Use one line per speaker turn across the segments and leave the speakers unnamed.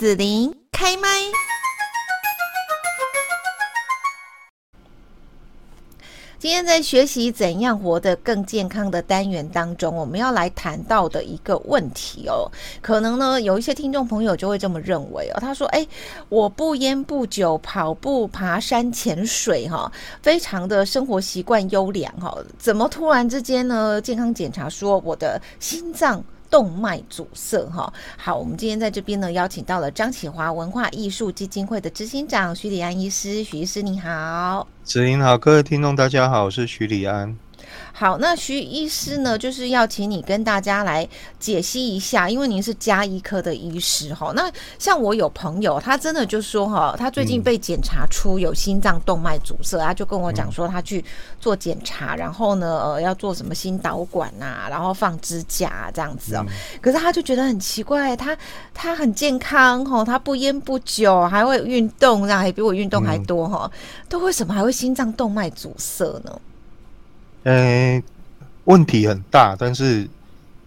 子琳开麦。今天在学习怎样活得更健康的单元当中，我们要来谈到的一个问题哦，可能呢有一些听众朋友就会这么认为哦，他说：“哎，我不烟不酒，跑步、爬山、潜水，哈，非常的生活习惯优良，哈，怎么突然之间呢？健康检查说我的心脏。”动脉阻塞，哈，好，我们今天在这边呢，邀请到了张启华文化艺术基金会的执行长许礼安医师，许医师你好，
子琳好，各位听众大家好，我是许礼安。
好，那徐医师呢，就是要请你跟大家来解析一下，因为您是加医科的医师哈。那像我有朋友，他真的就说哈，他最近被检查出有心脏动脉阻塞，他就跟我讲说他去做检查，然后呢，呃，要做什么心导管呐，然后放支架这样子哦。可是他就觉得很奇怪，他他很健康哈，他不烟不酒，还会运动，这样还比我运动还多哈，都为什么还会心脏动脉阻塞呢？
呃、欸，问题很大，但是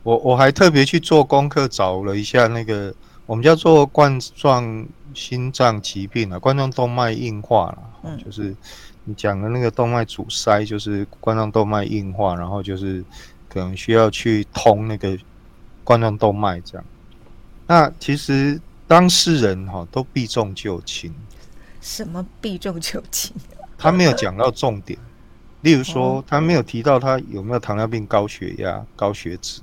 我我还特别去做功课，找了一下那个我们叫做冠状心脏疾病啊，冠状动脉硬化了，嗯，就是你讲的那个动脉阻塞，就是冠状动脉硬化，然后就是可能需要去通那个冠状动脉这样。那其实当事人哈都避重就轻，
什么避重就轻？
他没有讲到重点。例如说，他没有提到他有没有糖尿病、高血压、高血脂，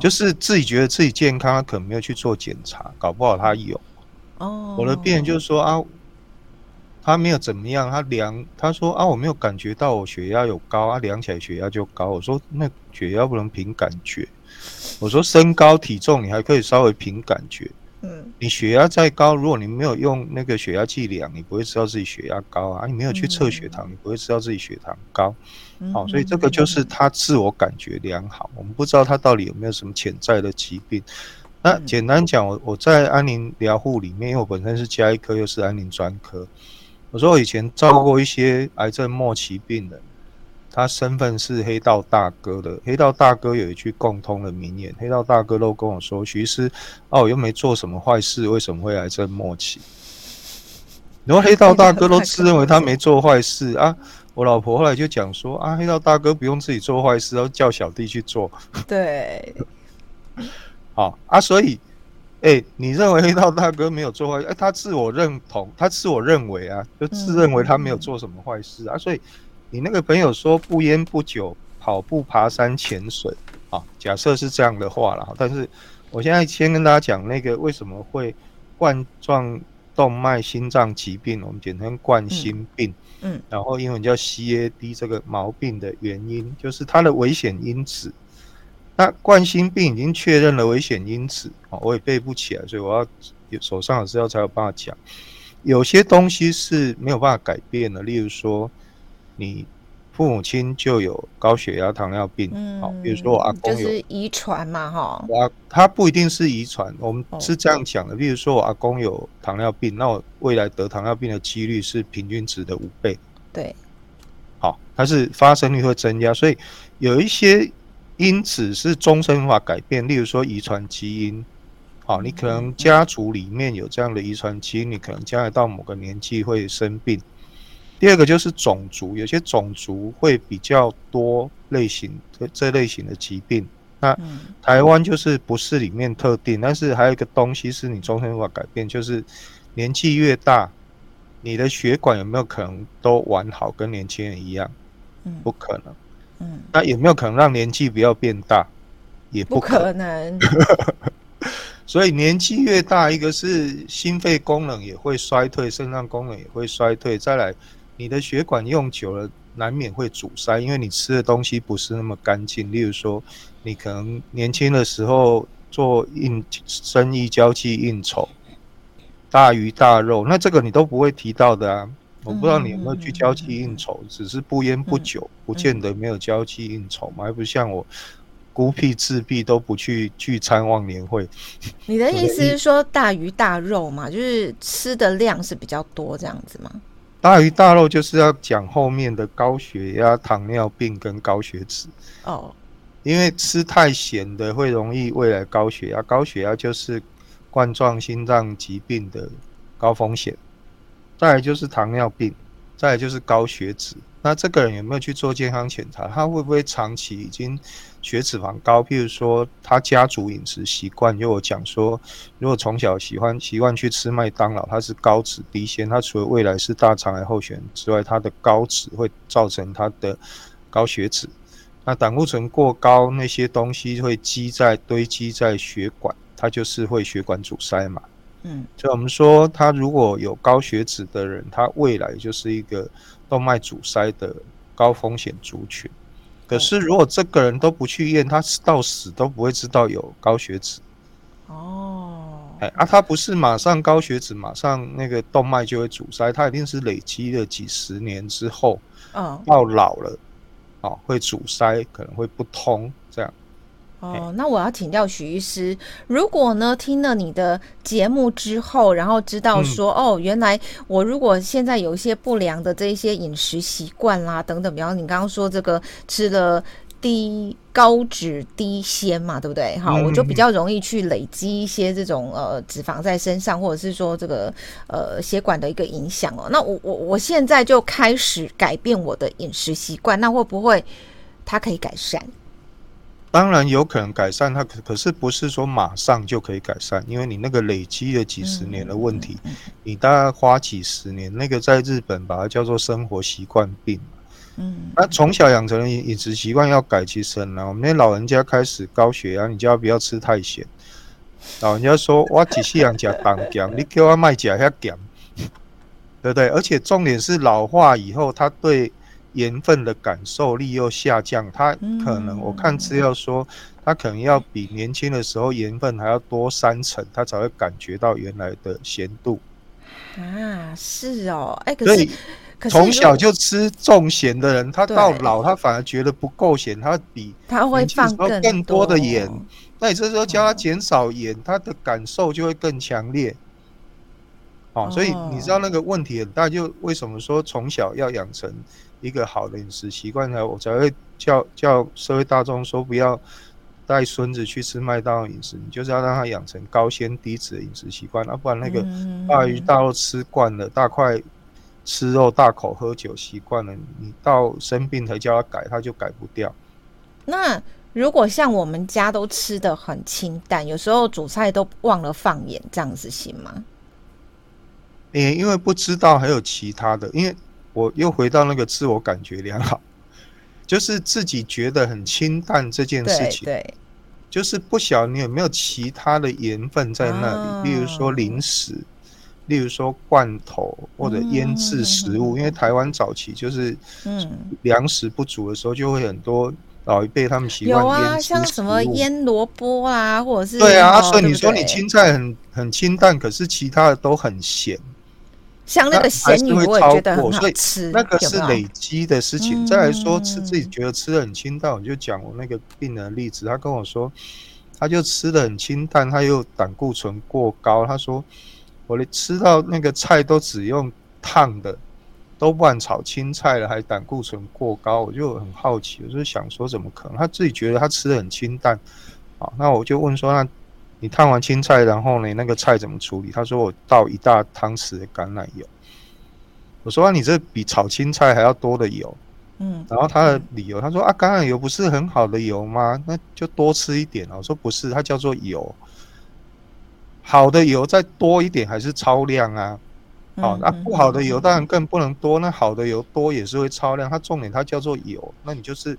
就是自己觉得自己健康，他可能没有去做检查，搞不好他有。哦，我的病人就是说啊，他没有怎么样，他量，他说啊，我没有感觉到我血压有高啊，量起来血压就高。我说那血压不能凭感觉，我说身高体重你还可以稍微凭感觉。嗯，你血压再高，如果你没有用那个血压计量，你不会知道自己血压高啊。你没有去测血糖，你不会知道自己血糖高。好，所以这个就是他自我感觉良好。我们不知道他到底有没有什么潜在的疾病。那简单讲，我我在安宁疗护里面，因为我本身是加医科，又是安宁专科。我说我以前照顾过一些癌症末期病人。他身份是黑道大哥的，黑道大哥有一句共通的名言，黑道大哥都跟我说：“徐医师，哦，我又没做什么坏事，为什么会癌症末期？”然后黑道大哥都自认为他没做坏事啊。我老婆后来就讲说：“啊，黑道大哥不用自己做坏事，要叫小弟去做。”对，好啊，所以，哎、欸，你认为黑道大哥没有做坏事？哎、欸，他自我认同，他自我认为啊，就自认为他没有做什么坏事啊，所以。你那个朋友说不烟不酒，跑步、爬山、潜水，啊，假设是这样的话了。但是我现在先跟大家讲那个为什么会冠状动脉心脏疾病，我们简称冠心病，嗯，嗯，然后英文叫 CAD 这个毛病的原因，就是它的危险因子。那冠心病已经确认了危险因子，啊，我也背不起来，所以我要手上的资料才有办法讲。有些东西是没有办法改变的，例如说。你父母亲就有高血压、糖尿病，好、嗯，比如说我阿公有，
就是遗传嘛，哈。
我他不一定是遗传，我们是这样讲的。哦、比如说我阿公有糖尿病，那我未来得糖尿病的几率是平均值的五倍。对，好，它是发生率会增加，所以有一些因子是终身无法改变，例如说遗传基因，好，你可能家族里面有这样的遗传基因，你可能将来到某个年纪会生病。第二个就是种族，有些种族会比较多类型这这类型的疾病。那台湾就是不是里面特定，但是还有一个东西是你终身无法改变，就是年纪越大，你的血管有没有可能都完好，跟年轻人一样？嗯不可能。嗯，那有没有可能让年纪不要变大？也不可能。所以年纪越大，一个是心肺功能也会衰退，肾脏功能也会衰退，再来。你的血管用久了，难免会阻塞，因为你吃的东西不是那么干净。例如说，你可能年轻的时候做应生意交际应酬，大鱼大肉，那这个你都不会提到的啊。我不知道你有没有去交际应酬，只是不烟不酒，不见得没有交际应酬嘛。还不像我孤僻自闭都不去聚餐忘年会。
你的意思是说大鱼大肉嘛？就是吃的量是比较多这样子吗？
大鱼大肉就是要讲后面的高血压、糖尿病跟高血脂哦，因为吃太咸的会容易未来高血压，高血压就是冠状心脏疾病的高风险，再来就是糖尿病，再来就是高血脂。那这个人有没有去做健康检查？他会不会长期已经血脂肪高？譬如说，他家族饮食习惯，就有讲说，如果从小喜欢习惯去吃麦当劳，他是高脂低纤，他除了未来是大肠癌候选之外，他的高脂会造成他的高血脂。那胆固醇过高，那些东西会积在堆积在血管，它就是会血管阻塞嘛。嗯，所以我们说，他如果有高血脂的人，他未来就是一个动脉阻塞的高风险族群。可是如果这个人都不去验，他到死都不会知道有高血脂。哦，哎啊，他不是马上高血脂，马上那个动脉就会阻塞，他一定是累积了几十年之后，嗯，到老了。哦，会阻塞，可能会不通，这样。
哦，那我要请教许医师，如果呢听了你的节目之后，然后知道说，嗯、哦，原来我如果现在有一些不良的这一些饮食习惯啦，等等，比方你刚刚说这个吃了。低高脂低纤嘛，对不对？好，我就比较容易去累积一些这种呃脂肪在身上，或者是说这个呃血管的一个影响哦。那我我我现在就开始改变我的饮食习惯，那会不会它可以改善？
当然有可能改善，它可可是不是说马上就可以改善，因为你那个累积了几十年的问题，你大概花几十年，那个在日本把它叫做生活习惯病。嗯，那从小养成的饮食习惯要改，其实很难。我们那老人家开始高血压，你就要不要吃太咸。老人家说：“我只是养讲糖咸，你给我卖假遐咸，对不对？”而且重点是老化以后，他对盐分的感受力又下降。他可能我看资料说，他可能要比年轻的时候盐分还要多三成，他才会感觉到原来的咸度。
啊，是哦，哎，可是。
从小就吃重咸的人，他到老他反而觉得不够咸，他比
他会放
更多的盐。那你这时候教他减少盐，他的感受就会更强烈。哦，所以你知道那个问题很大，就为什么说从小要养成一个好的饮食习惯呢？我才会叫叫社会大众说不要带孙子去吃麦当劳饮食，你就是要让他养成高纤低脂的饮食习惯，啊，不然那个大鱼大肉吃惯了，大块。吃肉大口喝酒习惯了，你到生病才叫他改，他就改不掉。
那如果像我们家都吃的很清淡，有时候煮菜都忘了放盐，这样子行吗？
诶、欸，因为不知道还有其他的，因为我又回到那个自我感觉良好，就是自己觉得很清淡这件事情，对，对。就是不晓得你有没有其他的盐分在那里，哦、比如说零食。例如说罐头或者腌制食物，嗯、因为台湾早期就是粮食不足的时候，就会很多老一辈他们习惯
有啊，像什么腌萝卜啊，或者是
对啊，所以你说你青菜很很清淡，可是其他的都很咸，
像那个咸鱼我也觉得很好吃，
那个是累积的事情。再来说吃自己觉得吃的很清淡，我就讲我那个病人的例子，他跟我说，他就吃的很清淡，他又胆固醇过高，他说。我连吃到那个菜都只用烫的，都不敢炒青菜了，还胆固醇过高，我就很好奇，我就想说怎么可能？他自己觉得他吃的很清淡，啊，那我就问说，那你烫完青菜，然后呢，那个菜怎么处理？他说我倒一大汤匙的橄榄油。我说你这比炒青菜还要多的油，嗯，然后他的理由，他说啊，橄榄油不是很好的油吗？那就多吃一点。我说不是，它叫做油。好的油再多一点还是超量啊，好，那不好的油当然更不能多，那好的油多也是会超量。它重点它叫做油，那你就是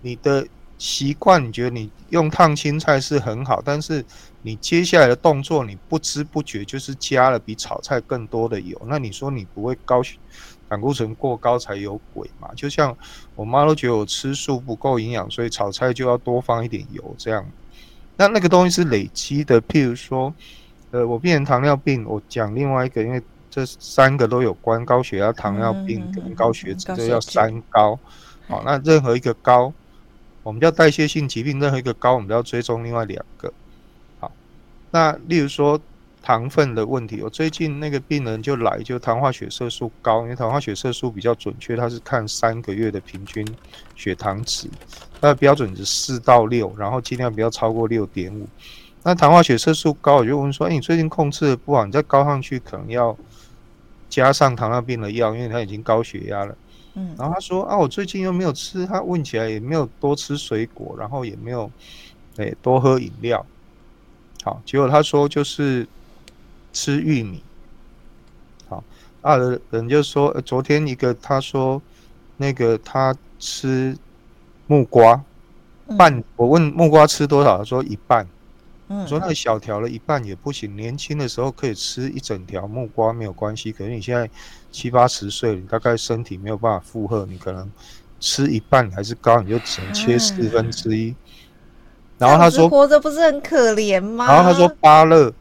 你的习惯，你觉得你用烫青菜是很好，但是你接下来的动作你不知不觉就是加了比炒菜更多的油，那你说你不会高胆固醇过高才有鬼嘛？就像我妈都觉得我吃素不够营养，所以炒菜就要多放一点油这样。那那个东西是累积的，譬如说，呃，我变成糖尿病，我讲另外一个，因为这三个都有关，高血压、糖尿病跟高血脂，这叫三高。好，那任何一个高，我们叫代谢性疾病，任何一个高，我们都要追踪另外两个。好，那例如说糖分的问题，我最近那个病人就来，就糖化血色素高，因为糖化血色素比较准确，它是看三个月的平均血糖值。它的标准值四到六，然后尽量不要超过六点五。那糖化血色素高，我就问说，哎、你最近控制的不好，你再高上去可能要加上糖尿病的药，因为他已经高血压了。嗯，然后他说啊，我最近又没有吃，他问起来也没有多吃水果，然后也没有，哎、欸，多喝饮料。好，结果他说就是吃玉米。好，啊人就说，呃、昨天一个他说那个他吃木瓜半，嗯、我问木瓜吃多少，他说一半。我说那小条了一半也不行，年轻的时候可以吃一整条木瓜没有关系，可是你现在七八十岁，你大概身体没有办法负荷，你可能吃一半还是高，你就只能切四分之一。然后他说
活着不是很可怜吗？
然后他说芭乐，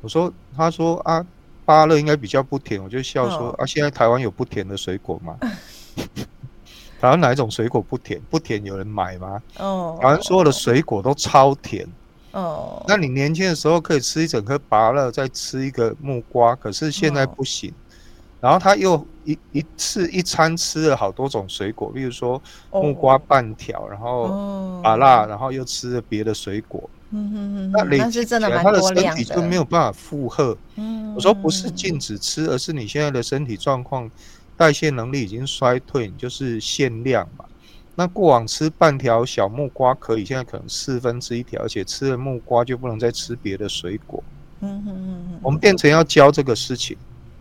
我说他说啊芭乐应该比较不甜，我就笑说啊现在台湾有不甜的水果吗？台湾哪一种水果不甜？不甜有人买吗？哦，台湾所有的水果都超甜。哦，那你年轻的时候可以吃一整颗芭乐，再吃一个木瓜，可是现在不行。哦、然后他又一一次一餐吃了好多种水果，比如说木瓜半条，哦、然后芭乐，然后又吃了别的水果。嗯嗯嗯，那累积起来他的身体就没有办法负荷。嗯，我说不是禁止吃，而是你现在的身体状况，代谢能力已经衰退，你就是限量嘛。那过往吃半条小木瓜可以，现在可能四分之一条，而且吃了木瓜就不能再吃别的水果。嗯嗯嗯，我们变成要教这个事情。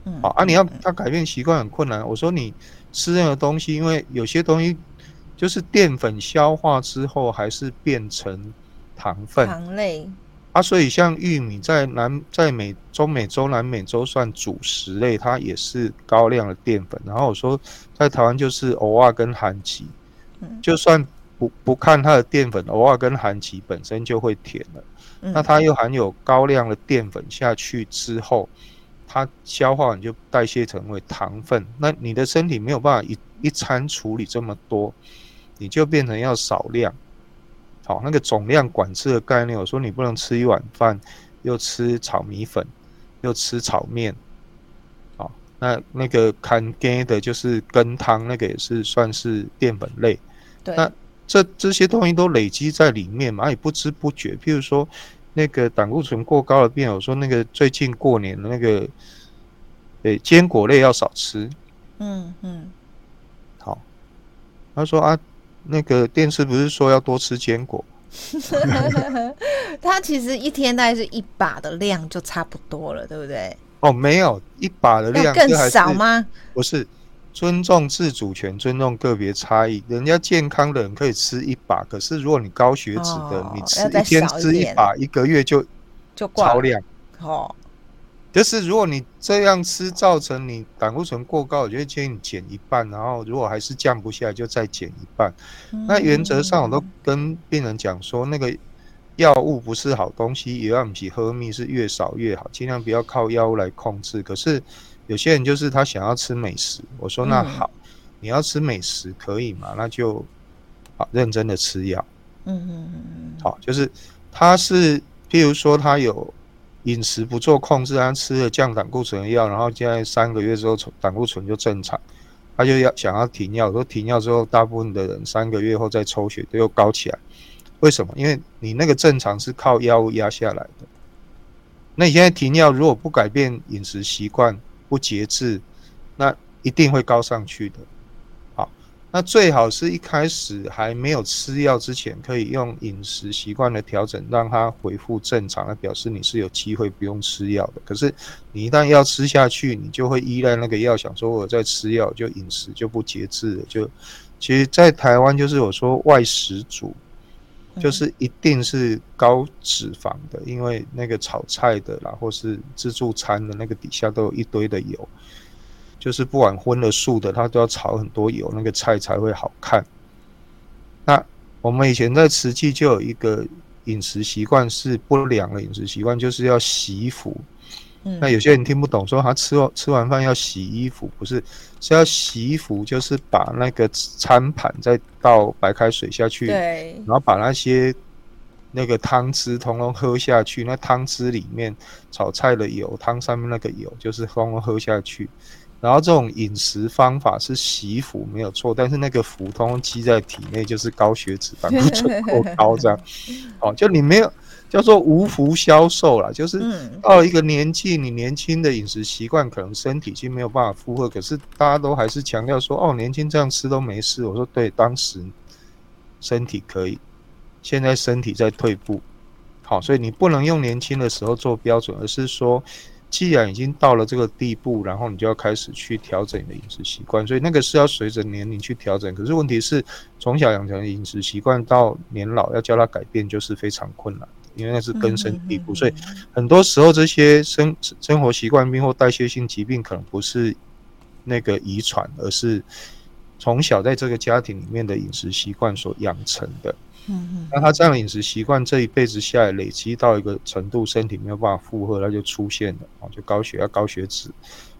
嗯，好啊，你要要改变习惯很困难。我说你吃任何东西，因为有些东西就是淀粉消化之后还是变成糖分。
糖类。
啊，所以像玉米在南在美中美洲南美洲算主食类，它也是高量的淀粉。然后我说在台湾就是偶尔跟番薯。就算不不看它的淀粉，偶尔跟含曲本身就会甜了。那它又含有高量的淀粉下去之后，它消化完就代谢成为糖分。那你的身体没有办法一一餐处理这么多，你就变成要少量。好，那个总量管制的概念，我说你不能吃一碗饭，又吃炒米粉，又吃炒面。好，那那个看羹的就是羹汤，那个也是算是淀粉类。对那这这些东西都累积在里面嘛，也不知不觉。譬如说，那个胆固醇过高的病友说，那个最近过年的那个，诶、欸，坚果类要少吃。嗯嗯。好，他说啊，那个电视不是说要多吃坚果？
他其实一天大概是一把的量就差不多了，对不对？
哦，没有一把的量
更少吗？
不是。尊重自主权，尊重个别差异。人家健康的人可以吃一把，可是如果你高血脂的，哦、你吃一天吃一把，一个月就就超量。哦，就是如果你这样吃，造成你胆固醇过高，我就会建议你减一半。然后如果还是降不下来，就再减一半。嗯、那原则上我都跟病人讲说，那个药物不是好东西，也要比喝蜜是越少越好，尽量不要靠药物来控制。可是。有些人就是他想要吃美食，我说那好，嗯、你要吃美食可以嘛？那就好认真的吃药。嗯嗯嗯嗯。好，就是他是譬如说他有饮食不做控制，他吃了降胆固醇的药，然后现在三个月之后胆固醇就正常，他就要想要停药。我说停药之后，大部分的人三个月后再抽血都又高起来，为什么？因为你那个正常是靠药物压下来的。那你现在停药，如果不改变饮食习惯，不节制，那一定会高上去的。好，那最好是一开始还没有吃药之前，可以用饮食习惯的调整，让它恢复正常，来表示你是有机会不用吃药的。可是你一旦要吃下去，你就会依赖那个药，想说我在吃药，就饮食就不节制了。就其实，在台湾就是我说外食族，就是一定是高脂肪的，因为那个炒菜的啦，或是自助餐的那个底下都有一堆的油，就是不管荤的素的，它都要炒很多油，那个菜才会好看。那我们以前在瓷器就有一个饮食习惯是不良的饮食习惯，就是要洗衣服服。那有些人听不懂，说他吃完吃完饭要洗衣服，不是是要洗衣服，就是把那个餐盘再倒白开水下去，对，然后把那些那个汤汁通通喝下去。那汤汁里面炒菜的油，汤上面那个油就是通通喝下去。然后这种饮食方法是洗衣服没有错，但是那个腐通积在体内就是高血脂、胆固醇过高这样。哦，就你没有。叫做无福消受啦，就是到一个年纪，你年轻的饮食习惯可能身体已经没有办法负荷，可是大家都还是强调说，哦，年轻这样吃都没事。我说对，当时身体可以，现在身体在退步，好，所以你不能用年轻的时候做标准，而是说。既然已经到了这个地步，然后你就要开始去调整你的饮食习惯，所以那个是要随着年龄去调整。可是问题是，从小养成的饮食习惯到年老要叫他改变，就是非常困难的，因为那是根深蒂固。所以很多时候这些生生活习惯病或代谢性疾病，可能不是那个遗传，而是从小在这个家庭里面的饮食习惯所养成的。嗯嗯，那他这样的饮食习惯，这一辈子下来累积到一个程度，身体没有办法负荷，那就出现了啊，就高血压、高血脂，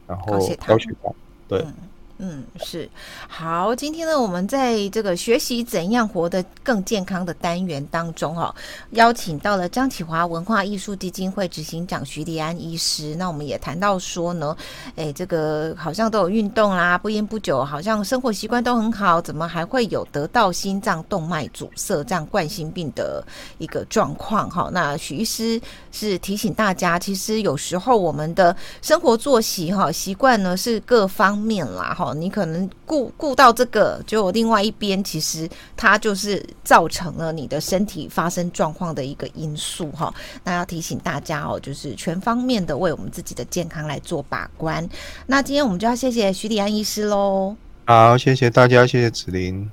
然后高血糖，对。嗯
嗯，是好。今天呢，我们在这个学习怎样活得更健康的单元当中，哦，邀请到了张启华文化艺术基金会执行长徐立安医师。那我们也谈到说呢，哎，这个好像都有运动啦，不烟不酒，好像生活习惯都很好，怎么还会有得到心脏动脉阻塞这样冠心病的一个状况？哈，那徐医师是提醒大家，其实有时候我们的生活作息哈习惯呢是各方面啦，哈。哦，你可能顾顾到这个，就另外一边，其实它就是造成了你的身体发生状况的一个因素哈。那要提醒大家哦，就是全方面的为我们自己的健康来做把关。那今天我们就要谢谢徐迪安医师喽。
好，谢谢大家，谢谢子琳。